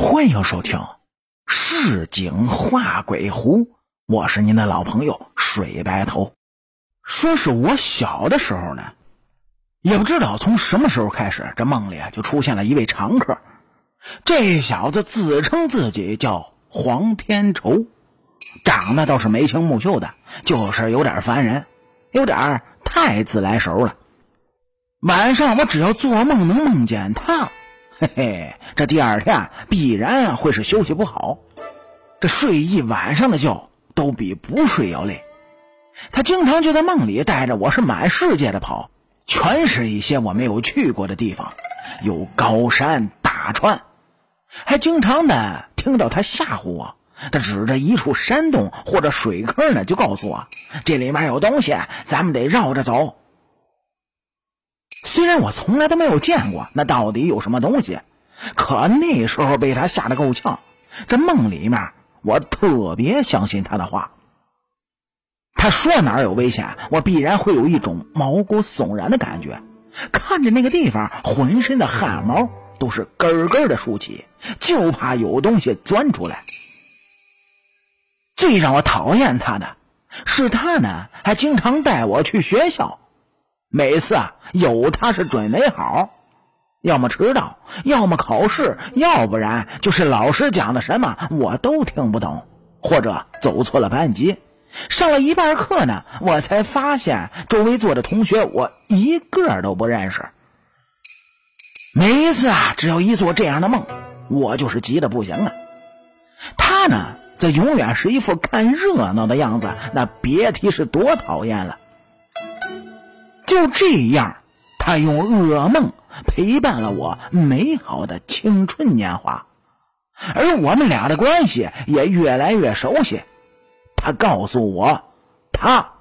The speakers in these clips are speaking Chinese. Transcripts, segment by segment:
欢迎收听《市井画鬼狐》，我是您的老朋友水白头。说是我小的时候呢，也不知道从什么时候开始，这梦里就出现了一位常客。这小子自称自己叫黄天仇，长得倒是眉清目秀的，就是有点烦人，有点太自来熟了。晚上我只要做梦能梦见他。嘿嘿，这第二天必然会是休息不好，这睡一晚上的觉都比不睡要累。他经常就在梦里带着我是满世界的跑，全是一些我没有去过的地方，有高山大川，还经常的听到他吓唬我。他指着一处山洞或者水坑呢，就告诉我这里面有东西，咱们得绕着走。虽然我从来都没有见过那到底有什么东西，可那时候被他吓得够呛。这梦里面，我特别相信他的话。他说哪儿有危险，我必然会有一种毛骨悚然的感觉。看着那个地方，浑身的汗毛都是咯咯的竖起，就怕有东西钻出来。最让我讨厌他的是，他呢还经常带我去学校。每次啊，有他是准没好，要么迟到，要么考试，要不然就是老师讲的什么我都听不懂，或者走错了班级，上了一半课呢，我才发现周围坐的同学我一个都不认识。每一次啊，只要一做这样的梦，我就是急得不行啊。他呢，则永远是一副看热闹的样子，那别提是多讨厌了。就这样，他用噩梦陪伴了我美好的青春年华，而我们俩的关系也越来越熟悉。他告诉我，他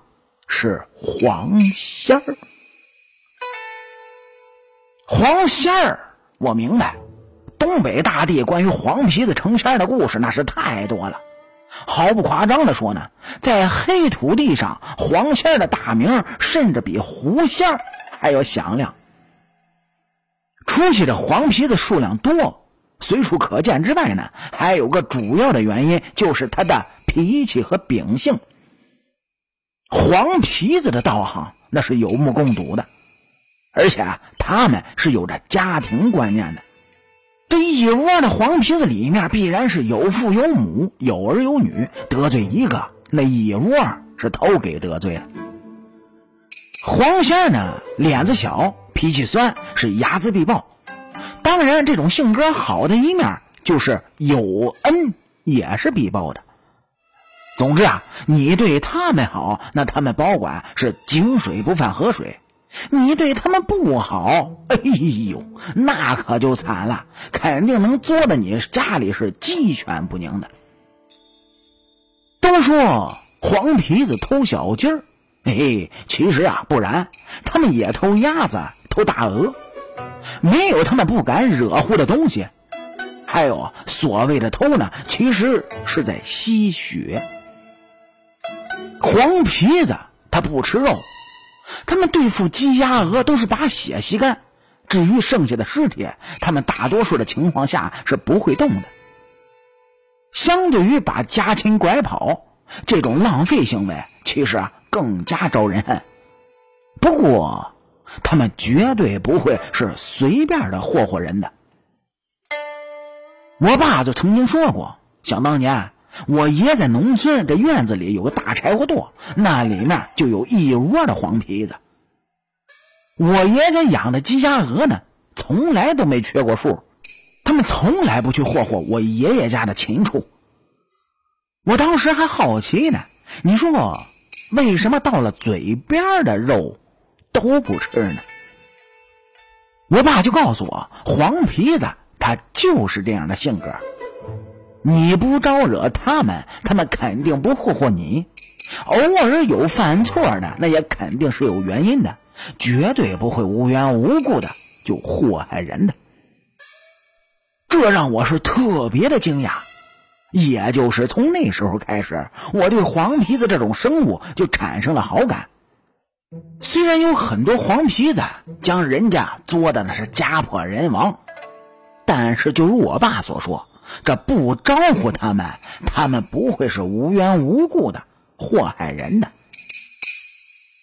是黄仙儿。黄仙儿，我明白，东北大地关于黄皮子成仙的故事那是太多了。毫不夸张的说呢，在黑土地上，黄仙的大名甚至比狐仙还要响亮。除去这黄皮子数量多、随处可见之外呢，还有个主要的原因，就是他的脾气和秉性。黄皮子的道行那是有目共睹的，而且啊他们是有着家庭观念的。这一窝的黄皮子里面，必然是有父有母，有儿有女。得罪一个，那一窝是都给得罪了。黄仙呢，脸子小，脾气酸，是睚眦必报。当然，这种性格好的一面，就是有恩也是必报的。总之啊，你对他们好，那他们保管是井水不犯河水。你对他们不好，哎呦，那可就惨了，肯定能作的你家里是鸡犬不宁的。都说黄皮子偷小鸡儿，嘿，其实啊不然，他们也偷鸭子、偷大鹅，没有他们不敢惹乎的东西。还有所谓的偷呢，其实是在吸血。黄皮子他不吃肉。他们对付鸡鸭鹅都是把血吸干，至于剩下的尸体，他们大多数的情况下是不会动的。相对于把家禽拐跑这种浪费行为，其实啊更加招人恨。不过，他们绝对不会是随便的霍霍人的。我爸就曾经说过，想当年。我爷在农村，这院子里有个大柴火垛，那里面就有一窝的黄皮子。我爷家养的鸡鸭鹅呢，从来都没缺过数，他们从来不去霍霍我爷爷家的禽畜。我当时还好奇呢，你说为什么到了嘴边的肉都不吃呢？我爸就告诉我，黄皮子他就是这样的性格。你不招惹他们，他们肯定不霍霍你。偶尔有犯错的，那也肯定是有原因的，绝对不会无缘无故的就祸害人的。这让我是特别的惊讶。也就是从那时候开始，我对黄皮子这种生物就产生了好感。虽然有很多黄皮子将人家作的那是家破人亡，但是就如我爸所说。这不招呼他们，他们不会是无缘无故的祸害人的。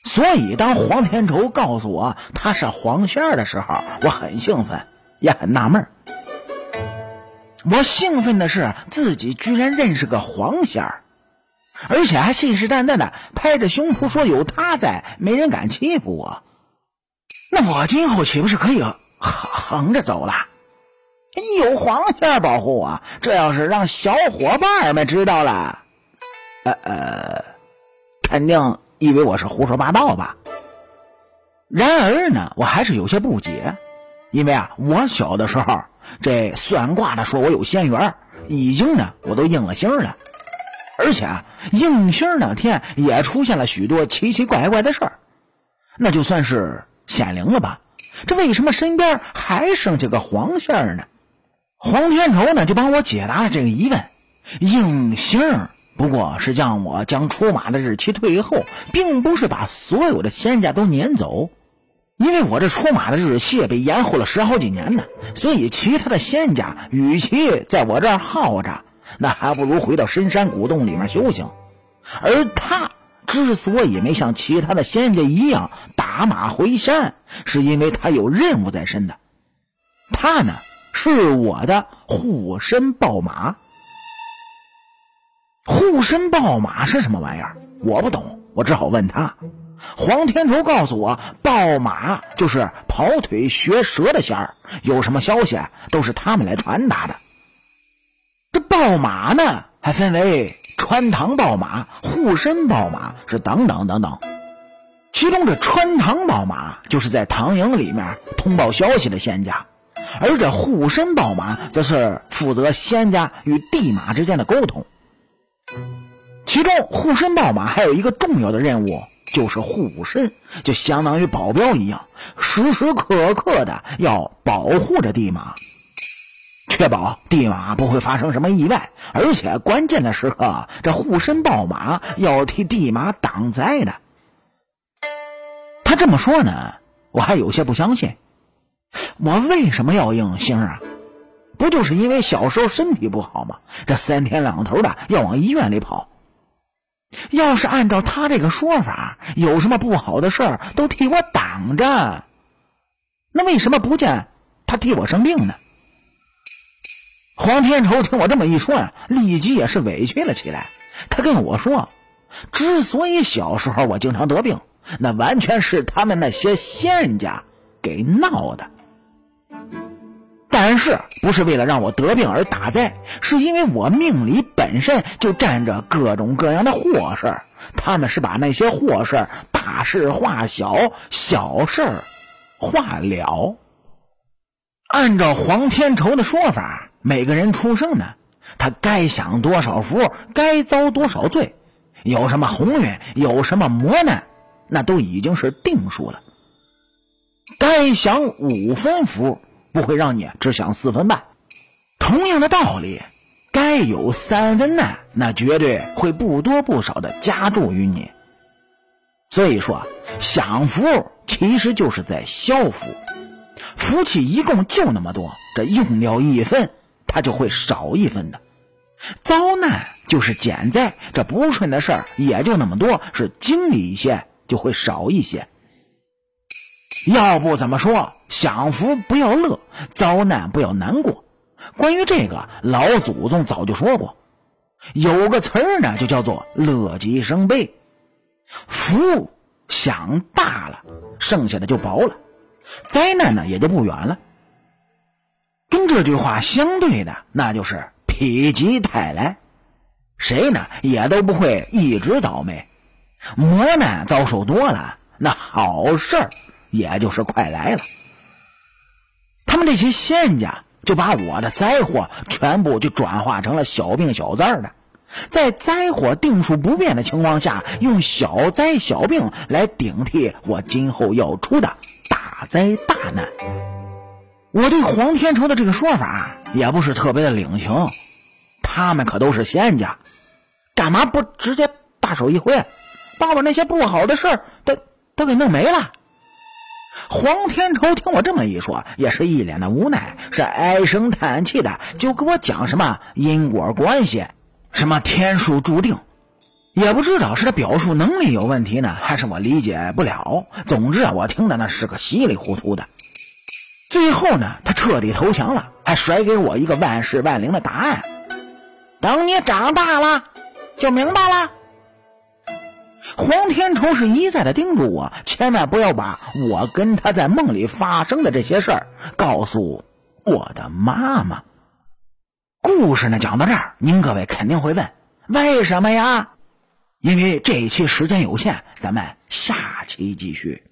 所以，当黄天仇告诉我他是黄仙儿的时候，我很兴奋，也很纳闷。我兴奋的是自己居然认识个黄仙儿，而且还信誓旦旦的拍着胸脯说有他在，没人敢欺负我。那我今后岂不是可以横横着走了？有黄仙儿保护我，这要是让小伙伴们知道了，呃呃，肯定以为我是胡说八道吧。然而呢，我还是有些不解，因为啊，我小的时候这算卦的说我有仙缘，已经呢我都应了星了，而且啊，应星那天也出现了许多奇奇怪怪的事儿，那就算是显灵了吧？这为什么身边还剩下个黄仙儿呢？黄天仇呢，就帮我解答了这个疑问。应星不过是让我将出马的日期退后，并不是把所有的仙家都撵走。因为我这出马的日期被延后了十好几年呢，所以其他的仙家与其在我这儿耗着，那还不如回到深山古洞里面修行。而他之所以没像其他的仙家一样打马回山，是因为他有任务在身的。他呢？是我的护身宝马。护身宝马是什么玩意儿？我不懂，我只好问他。黄天仇告诉我，豹马就是跑腿学蛇的仙儿，有什么消息都是他们来传达的。这豹马呢，还分为穿堂豹马、护身豹马，是等等等等。其中这穿堂豹马，就是在唐营里面通报消息的仙家。而这护身宝马则是负责仙家与地马之间的沟通。其中护身宝马还有一个重要的任务，就是护身，就相当于保镖一样，时时刻刻的要保护着地马，确保地马不会发生什么意外。而且关键的时刻，这护身宝马要替地马挡灾的。他这么说呢，我还有些不相信。我为什么要应星啊？不就是因为小时候身体不好吗？这三天两头的要往医院里跑。要是按照他这个说法，有什么不好的事儿都替我挡着，那为什么不见他替我生病呢？黄天仇听我这么一说呀，立即也是委屈了起来。他跟我说，之所以小时候我经常得病，那完全是他们那些仙人家给闹的。但是不是为了让我得病而打灾，是因为我命里本身就沾着各种各样的祸事他们是把那些祸事大事化小，小事化了。按照黄天仇的说法，每个人出生呢，他该享多少福，该遭多少罪，有什么鸿运，有什么磨难，那都已经是定数了。该享五分福。不会让你只享四分半。同样的道理，该有三分难，那绝对会不多不少的加注于你。所以说，享福其实就是在消福。福气一共就那么多，这用掉一分，它就会少一分的。遭难就是减灾，这不顺的事儿也就那么多，是经历一些就会少一些。要不怎么说享福不要乐，遭难不要难过？关于这个，老祖宗早就说过，有个词儿呢，就叫做乐极生悲。福享大了，剩下的就薄了，灾难呢也就不远了。跟这句话相对的，那就是否极泰来，谁呢也都不会一直倒霉。磨难遭受多了，那好事儿。也就是快来了，他们这些仙家就把我的灾祸全部就转化成了小病小灾的，在灾祸定数不变的情况下，用小灾小病来顶替我今后要出的大灾大难。我对黄天仇的这个说法也不是特别的领情，他们可都是仙家，干嘛不直接大手一挥，把我那些不好的事儿都都给弄没了？黄天仇听我这么一说，也是一脸的无奈，是唉声叹气的，就给我讲什么因果关系，什么天数注定，也不知道是他表述能力有问题呢，还是我理解不了。总之啊，我听的那是个稀里糊涂的。最后呢，他彻底投降了，还甩给我一个万事万灵的答案：等你长大了，就明白了。黄天仇是一再的叮嘱我，千万不要把我跟他在梦里发生的这些事儿告诉我的妈妈。故事呢讲到这儿，您各位肯定会问，为什么呀？因为这一期时间有限，咱们下期继续。